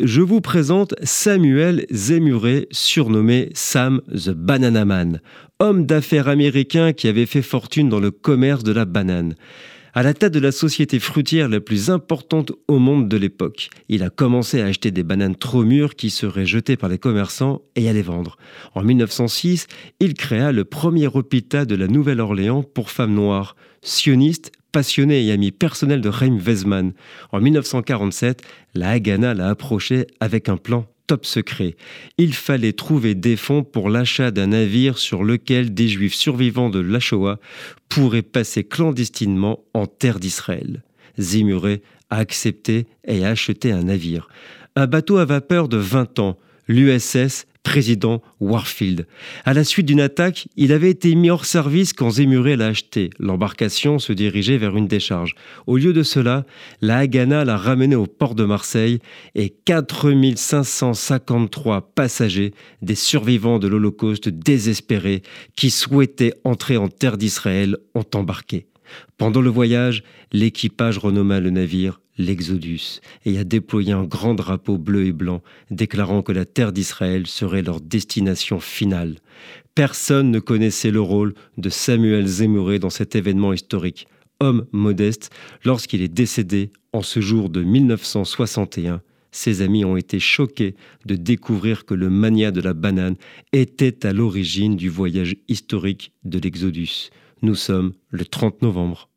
je vous présente Samuel Zemuré, surnommé Sam the Banana Man, homme d'affaires américain qui avait fait fortune dans le commerce de la banane. À la tête de la société fruitière la plus importante au monde de l'époque, il a commencé à acheter des bananes trop mûres qui seraient jetées par les commerçants et à les vendre. En 1906, il créa le premier hôpital de la Nouvelle-Orléans pour femmes noires. Sioniste, passionné et ami personnel de Reim Weizmann. En 1947, la Haganah l'a approché avec un plan top secret. Il fallait trouver des fonds pour l'achat d'un navire sur lequel des juifs survivants de la Shoah pourraient passer clandestinement en terre d'Israël. Zimuré a accepté et a acheté un navire. Un bateau à vapeur de 20 ans, l'USS président Warfield. À la suite d'une attaque, il avait été mis hors service quand Zemuré l'a acheté. L'embarcation se dirigeait vers une décharge. Au lieu de cela, la Haganah l'a ramené au port de Marseille et 4553 passagers, des survivants de l'Holocauste désespérés qui souhaitaient entrer en terre d'Israël, ont embarqué. Pendant le voyage, l'équipage renomma le navire l'Exodus et a déployé un grand drapeau bleu et blanc, déclarant que la terre d'Israël serait leur destination finale. Personne ne connaissait le rôle de Samuel Zemuré dans cet événement historique. Homme modeste, lorsqu'il est décédé en ce jour de 1961, ses amis ont été choqués de découvrir que le mania de la banane était à l'origine du voyage historique de l'Exodus. Nous sommes le 30 novembre.